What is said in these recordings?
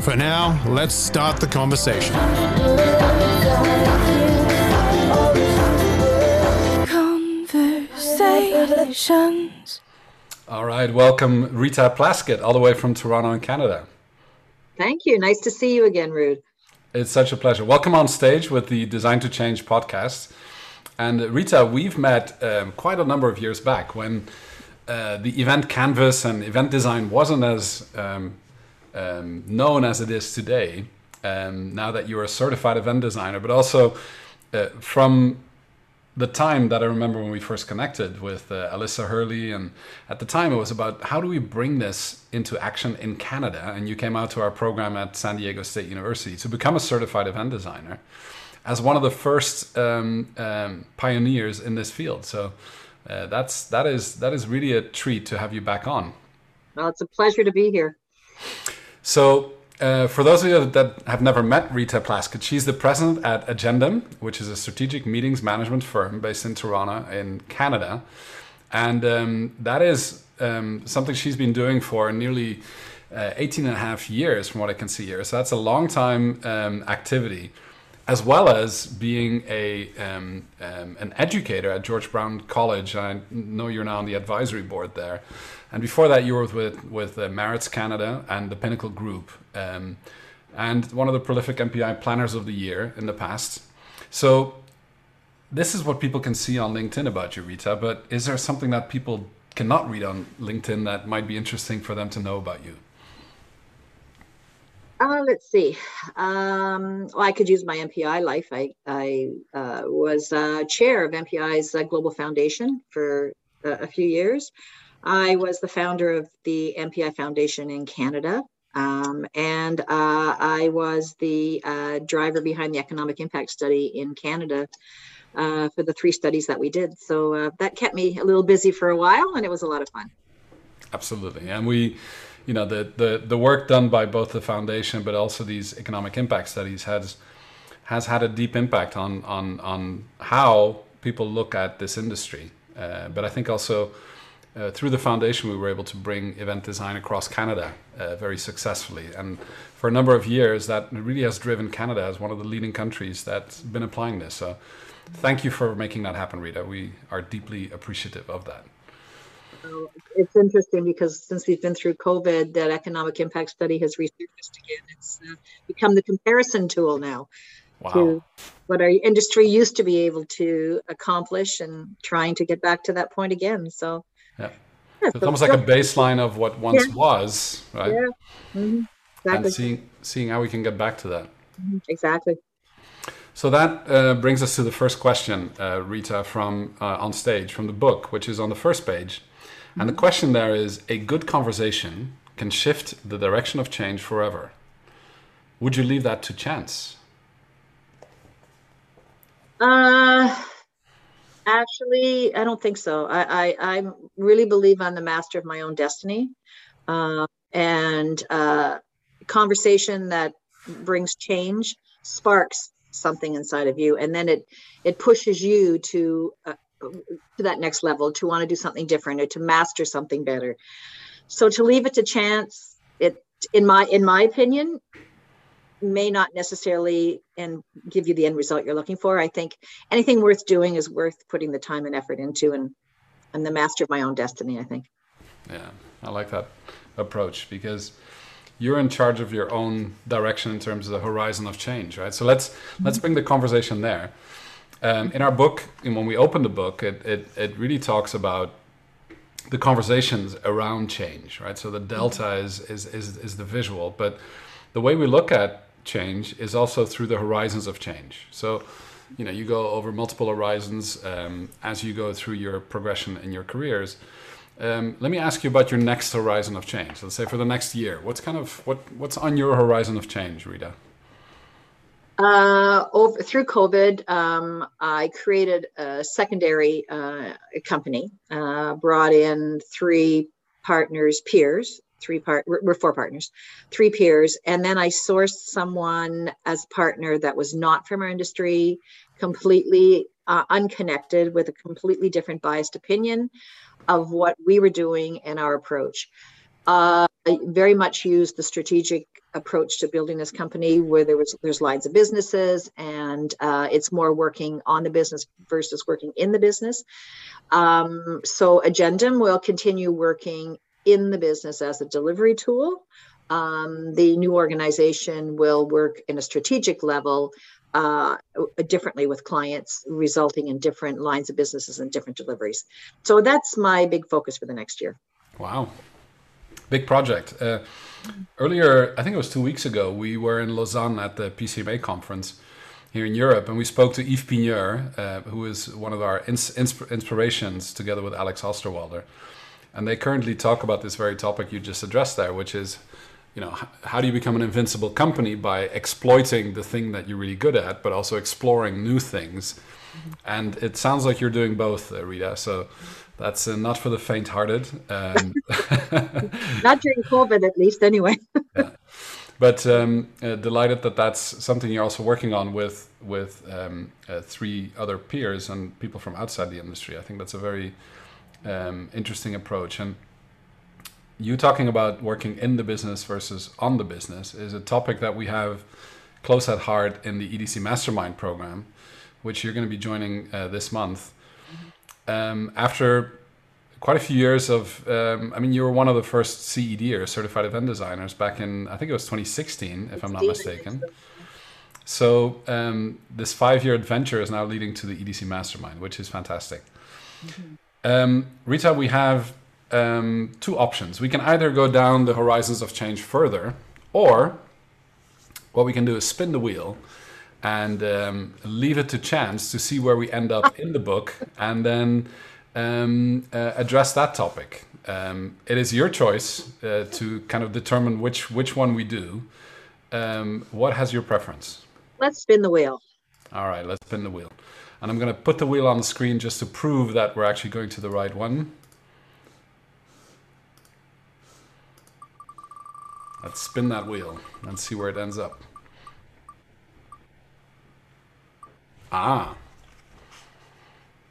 For now, let's start the conversation. Conversations. All right, welcome Rita Plaskett, all the way from Toronto in Canada. Thank you. Nice to see you again, Ruud. It's such a pleasure. Welcome on stage with the Design to Change podcast. And Rita, we've met um, quite a number of years back when uh, the event canvas and event design wasn't as um, um, known as it is today. Um, now that you're a certified event designer, but also uh, from the time that I remember when we first connected with uh, Alissa Hurley, and at the time it was about how do we bring this into action in Canada? And you came out to our program at San Diego State University to become a certified event designer as one of the first um, um, pioneers in this field. So uh, that's that is that is really a treat to have you back on. Well, it's a pleasure to be here. So uh, for those of you that have never met Rita Plaskett, she's the president at Agendum, which is a strategic meetings management firm based in Toronto, in Canada. And um, that is um, something she's been doing for nearly uh, 18 and a half years, from what I can see here. So that's a long time um, activity, as well as being a, um, um, an educator at George Brown College. I know you're now on the advisory board there. And before that, you were with with uh, Canada and the Pinnacle Group, um, and one of the prolific MPI planners of the year in the past. So, this is what people can see on LinkedIn about you, Rita. But is there something that people cannot read on LinkedIn that might be interesting for them to know about you? Uh, let's see. Um, well, I could use my MPI life. I, I uh, was uh, chair of MPI's uh, Global Foundation for uh, a few years. I was the founder of the MPI Foundation in Canada. Um, and uh, I was the driver behind the economic impact study in Canada for the three studies that we did. So that kept me a little busy for a while, and it was a lot of fun. Absolutely, and we, you know, the the the work done by both the foundation, but also these economic impact studies has has had a deep impact on on on how people look at this industry. Uh, but I think also uh, through the foundation, we were able to bring event design across Canada uh, very successfully. And for a number of years, that really has driven Canada as one of the leading countries that's been applying this. So thank you for making that happen, Rita. We are deeply appreciative of that. It's interesting because since we've been through COVID, that economic impact study has resurfaced again. It's uh, become the comparison tool now wow. to what our industry used to be able to accomplish and trying to get back to that point again. So yeah. yeah it's almost like a baseline of what once yeah. was, right? Yeah. Mm-hmm. Exactly. And seeing seeing how we can get back to that. Mm-hmm. Exactly. So that uh, brings us to the first question, uh, Rita, from uh, on stage from the book, which is on the first page, mm-hmm. and the question there is: A good conversation can shift the direction of change forever. Would you leave that to chance? Uh Actually, I don't think so. I, I, I really believe I'm the master of my own destiny. Uh, and uh, conversation that brings change sparks something inside of you. And then it, it pushes you to, uh, to that next level, to want to do something different or to master something better. So to leave it to chance, it, in my, in my opinion, may not necessarily and give you the end result you're looking for. I think anything worth doing is worth putting the time and effort into and I'm the master of my own destiny, I think. Yeah, I like that approach because you're in charge of your own direction in terms of the horizon of change, right? So let's mm-hmm. let's bring the conversation there. Um, in our book, when we open the book, it, it it really talks about the conversations around change, right? So the delta is is is, is the visual, but the way we look at change is also through the horizons of change. So you know you go over multiple horizons um, as you go through your progression in your careers. Um, let me ask you about your next horizon of change. Let's say for the next year, what's kind of what what's on your horizon of change, Rita? Uh, over through COVID, um, I created a secondary uh, company, uh, brought in three partners, peers, three part, we're four partners, three peers, and then I sourced someone as partner that was not from our industry, completely uh, unconnected, with a completely different biased opinion of what we were doing and our approach. Uh, I very much used the strategic approach to building this company where there was there's lines of businesses and uh, it's more working on the business versus working in the business. Um, so agendum will continue working in the business as a delivery tool. Um, the new organization will work in a strategic level uh, differently with clients resulting in different lines of businesses and different deliveries. So that's my big focus for the next year. Wow big project. Uh, earlier, I think it was two weeks ago, we were in Lausanne at the PCMA conference here in Europe, and we spoke to Yves Pigneur, uh, who is one of our ins- insp- inspirations, together with Alex Osterwalder. And they currently talk about this very topic you just addressed there, which is, you know, how do you become an invincible company by exploiting the thing that you're really good at, but also exploring new things. And it sounds like you're doing both, uh, Rita. So that's uh, not for the faint-hearted. Um, not during COVID, at least, anyway. yeah. But um, uh, delighted that that's something you're also working on with with um, uh, three other peers and people from outside the industry. I think that's a very um, interesting approach. And you talking about working in the business versus on the business is a topic that we have close at heart in the EDC Mastermind program, which you're going to be joining uh, this month um, after quite a few years of, um, I mean, you were one of the first CEDers, certified event designers, back in I think it was 2016, if I'm not mistaken. So um, this five-year adventure is now leading to the EDC Mastermind, which is fantastic. Mm-hmm. Um, Rita, we have um, two options. We can either go down the horizons of change further, or what we can do is spin the wheel and um, leave it to chance to see where we end up in the book and then um, uh, address that topic. Um, it is your choice uh, to kind of determine which which one we do. Um, what has your preference? Let's spin the wheel. All right, let's spin the wheel. And I'm going to put the wheel on the screen just to prove that we're actually going to the right one. Let's spin that wheel and see where it ends up. Ah.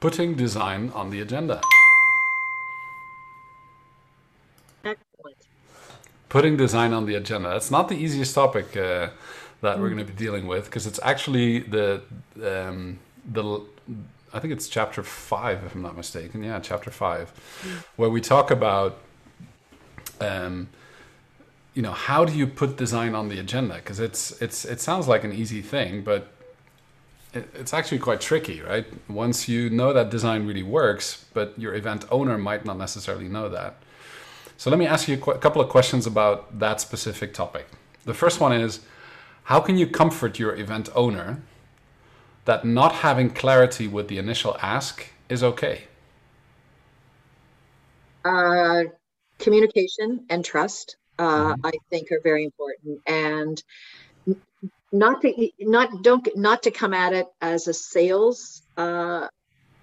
Putting design on the agenda. Excellent. Putting design on the agenda. That's not the easiest topic uh, that mm. we're going to be dealing with because it's actually the um, the I think it's chapter five, if I'm not mistaken. Yeah, chapter five, mm. where we talk about. Um, you know how do you put design on the agenda because it's it's it sounds like an easy thing but it's actually quite tricky, right? Once you know that design really works, but your event owner might not necessarily know that. So let me ask you a couple of questions about that specific topic. The first one is how can you comfort your event owner that not having clarity with the initial ask is okay? Uh, communication and trust, uh, mm-hmm. I think, are very important. And not to not don't not to come at it as a sales uh,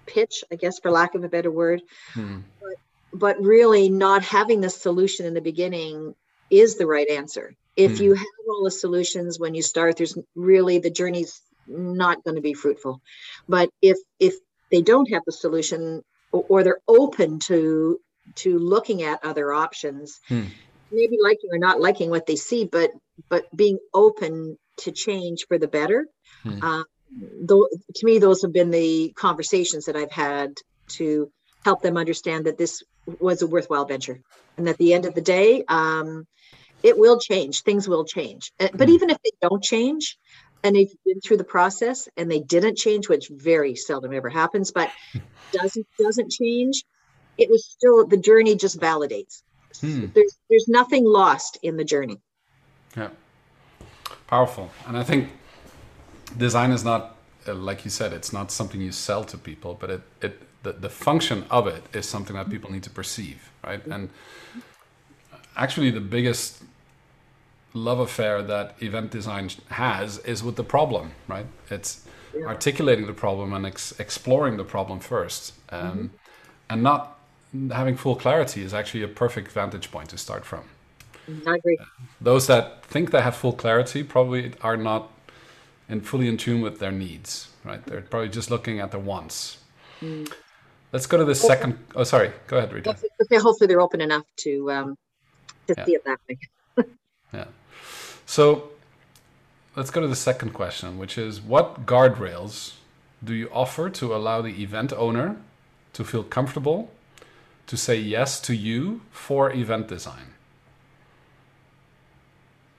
pitch, I guess, for lack of a better word, hmm. but, but really not having the solution in the beginning is the right answer. If hmm. you have all the solutions when you start, there's really the journey's not going to be fruitful. But if if they don't have the solution or, or they're open to to looking at other options, hmm. maybe liking or not liking what they see, but but being open to change for the better. Hmm. Uh, though, to me, those have been the conversations that I've had to help them understand that this was a worthwhile venture, and at the end of the day, um, it will change. Things will change. Uh, but hmm. even if they don't change, and they've been through the process and they didn't change, which very seldom ever happens, but doesn't doesn't change, it was still the journey just validates. Hmm. There's there's nothing lost in the journey. Yeah powerful. And I think design is not uh, like you said, it's not something you sell to people, but it, it the, the function of it is something that people need to perceive, right? And actually, the biggest love affair that event design has is with the problem, right? It's yeah. articulating the problem and ex- exploring the problem first, um, mm-hmm. and not having full clarity is actually a perfect vantage point to start from. I agree. Those that think they have full clarity probably are not in fully in tune with their needs, right? They're probably just looking at their wants. Mm. Let's go to the second. Oh, sorry. Go ahead, Rita. Hopefully, they're open enough to um, to yeah. see it that way. yeah. So let's go to the second question, which is what guardrails do you offer to allow the event owner to feel comfortable to say yes to you for event design?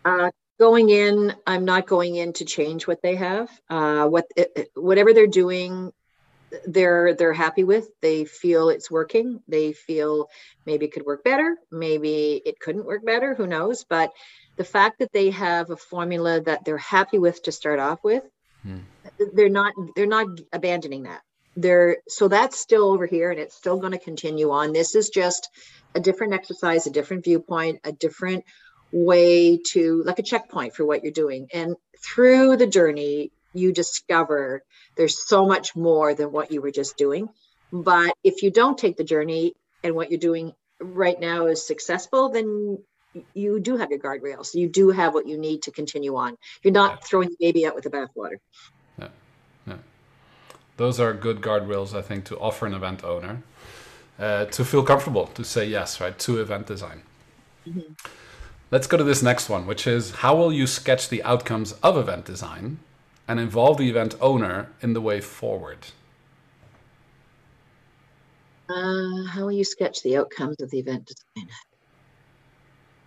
Uh, going in, I'm not going in to change what they have. Uh, what whatever they're doing, they're they're happy with. They feel it's working. They feel maybe it could work better. Maybe it couldn't work better. Who knows? But the fact that they have a formula that they're happy with to start off with, hmm. they're not they're not abandoning that. They're so that's still over here and it's still going to continue on. This is just a different exercise, a different viewpoint, a different way to like a checkpoint for what you're doing. And through the journey, you discover there's so much more than what you were just doing. But if you don't take the journey and what you're doing right now is successful, then you do have your guardrails. You do have what you need to continue on. You're not throwing the baby out with the bathwater. Yeah. yeah. Those are good guardrails, I think, to offer an event owner uh, to feel comfortable to say yes, right, to event design. Mm-hmm. Let's go to this next one, which is how will you sketch the outcomes of event design and involve the event owner in the way forward? Uh, how will you sketch the outcomes of the event design?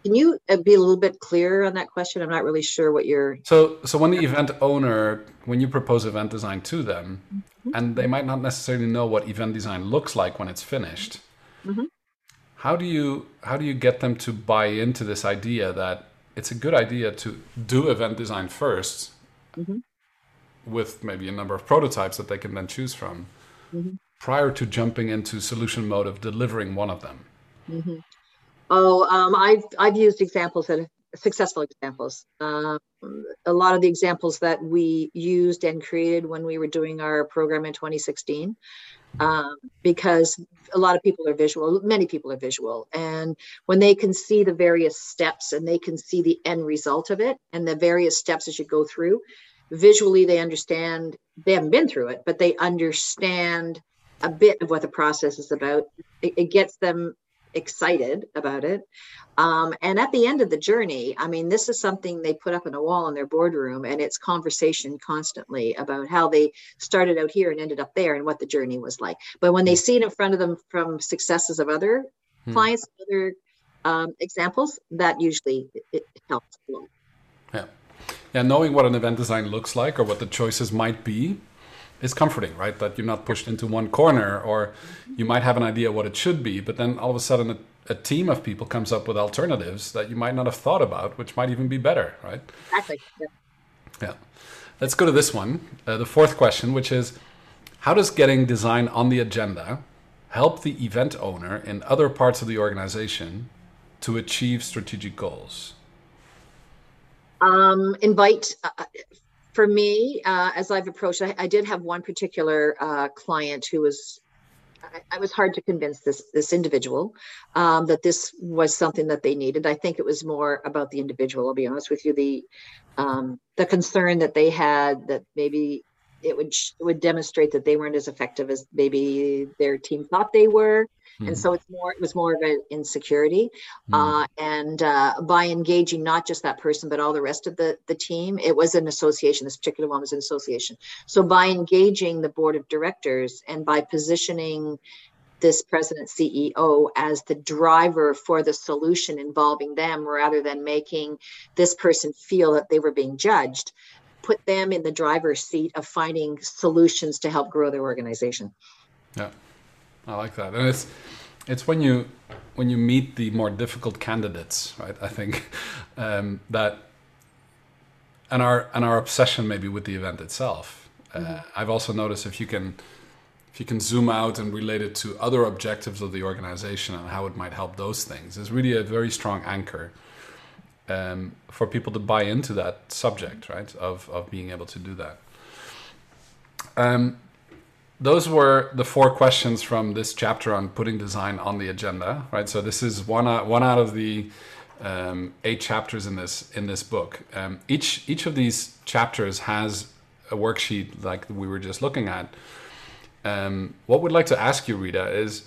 Can you uh, be a little bit clearer on that question? I'm not really sure what you're. So, so when the event owner, when you propose event design to them, mm-hmm. and they might not necessarily know what event design looks like when it's finished, mm-hmm how do you how do you get them to buy into this idea that it's a good idea to do event design 1st mm-hmm. with maybe a number of prototypes that they can then choose from mm-hmm. prior to jumping into solution mode of delivering one of them mm-hmm. oh um, i've i've used examples that successful examples uh, a lot of the examples that we used and created when we were doing our program in 2016 um, because a lot of people are visual many people are visual. And when they can see the various steps and they can see the end result of it and the various steps as you go through visually they understand they haven't been through it but they understand a bit of what the process is about. It, it gets them excited about it. Um, and at the end of the journey, I mean, this is something they put up on a wall in their boardroom, and it's conversation constantly about how they started out here and ended up there and what the journey was like. But when they see it in front of them from successes of other hmm. clients, other um, examples, that usually it, it helps a lot. Yeah. Yeah, knowing what an event design looks like or what the choices might be is comforting, right? That you're not pushed into one corner, or you might have an idea what it should be, but then all of a sudden a, a, team of people comes up with alternatives that you might not have thought about, which might even be better, right? Exactly. Yeah. yeah. Let's go to this one, uh, the fourth question, which is how does getting design on the agenda help the event owner in other parts of the organization to achieve strategic goals? Um, invite uh, for me, uh, as I've approached, I, I, did have one particular uh, client who was. I, I, was hard to convince this this individual um, that this was something that they needed. I think it was more about the individual. I'll be honest with you. The um, the concern that they had that maybe it would it would demonstrate that they weren't as effective as maybe their team thought they were mm. and so it's more it was more of an insecurity mm. uh, and uh, by engaging not just that person but all the rest of the the team it was an association this particular one was an association so by engaging the board of directors and by positioning this president CEO as the driver for the solution involving them rather than making this person feel that they were being judged put them in the driver's seat of finding solutions to help grow their organization. Yeah, I like that, and it's it's when you when you meet the more difficult candidates, right? I think um, that and our and our obsession maybe with the event itself. Uh, mm-hmm. I've also noticed if you can if you can zoom out and relate it to other objectives of the organization and how it might help those things, is really a very strong anchor um, for people to buy into that subject, right? Of of being able to do that. Um, those were the four questions from this chapter on putting design on the agenda, right? So this is one out, one out of the um, eight chapters in this in this book. Um, each each of these chapters has a worksheet like we were just looking at. Um, what we'd like to ask you, Rita, is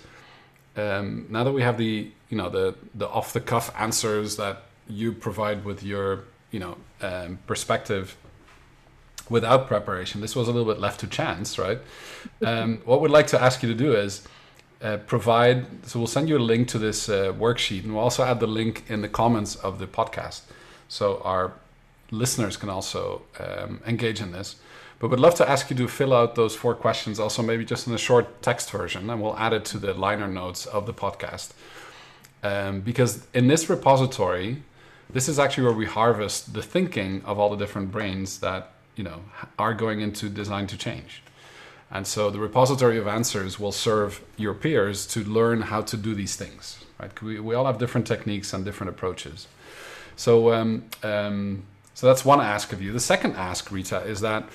um, now that we have the you know the the off the cuff answers that you provide with your you know um, perspective without preparation. This was a little bit left to chance, right? Um, what we'd like to ask you to do is uh, provide. So we'll send you a link to this uh, worksheet, and we'll also add the link in the comments of the podcast, so our listeners can also um, engage in this. But we'd love to ask you to fill out those four questions, also maybe just in a short text version, and we'll add it to the liner notes of the podcast. Um, because in this repository, this is actually where we harvest the thinking of all the different brains that you know are going into design to change. And so the repository of answers will serve your peers to learn how to do these things. Right? We, we all have different techniques and different approaches. So um, um, so that's one ask of you. The second ask, Rita, is that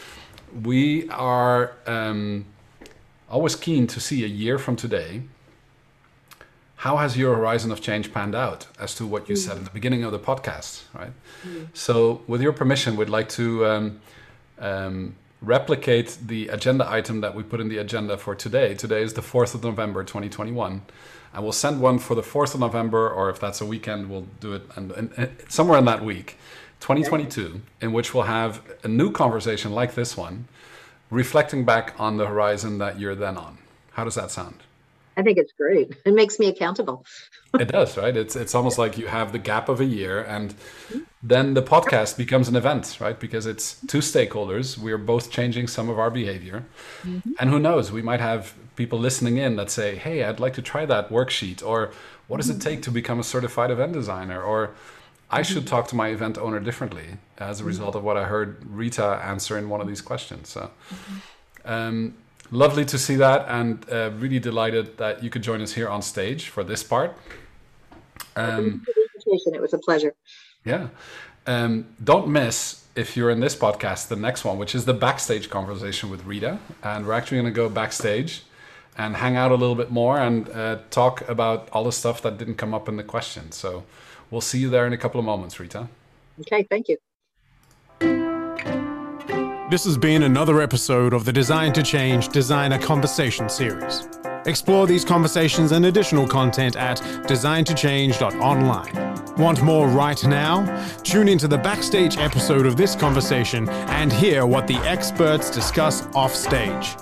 we are um, always keen to see a year from today. How has your horizon of change panned out as to what you mm. said in the beginning of the podcast, right? Mm. So, with your permission, we'd like to um, um, replicate the agenda item that we put in the agenda for today. Today is the 4th of November 2021. And we'll send one for the 4th of November, or if that's a weekend, we'll do it and, and, and somewhere in that week, 2022, in which we'll have a new conversation like this one, reflecting back on the horizon that you're then on. How does that sound? I think it's great. It makes me accountable. it does, right? It's it's almost like you have the gap of a year, and then the podcast becomes an event, right? Because it's two stakeholders. We are both changing some of our behavior, mm-hmm. and who knows? We might have people listening in that say, "Hey, I'd like to try that worksheet," or "What does it mm-hmm. take to become a certified event designer?" or I should talk to my event owner differently as a result of what I heard Rita answer in one of these questions. So, um, lovely to see that, and uh, really delighted that you could join us here on stage for this part. Um, it was a pleasure. Yeah. Um, don't miss if you're in this podcast the next one, which is the backstage conversation with Rita, and we're actually going to go backstage and hang out a little bit more and uh, talk about all the stuff that didn't come up in the question. So we'll see you there in a couple of moments, Rita. Okay, thank you. This has been another episode of the Design to Change Designer Conversation series. Explore these conversations and additional content at designtochange.online. Want more right now? Tune into the backstage episode of this conversation and hear what the experts discuss offstage.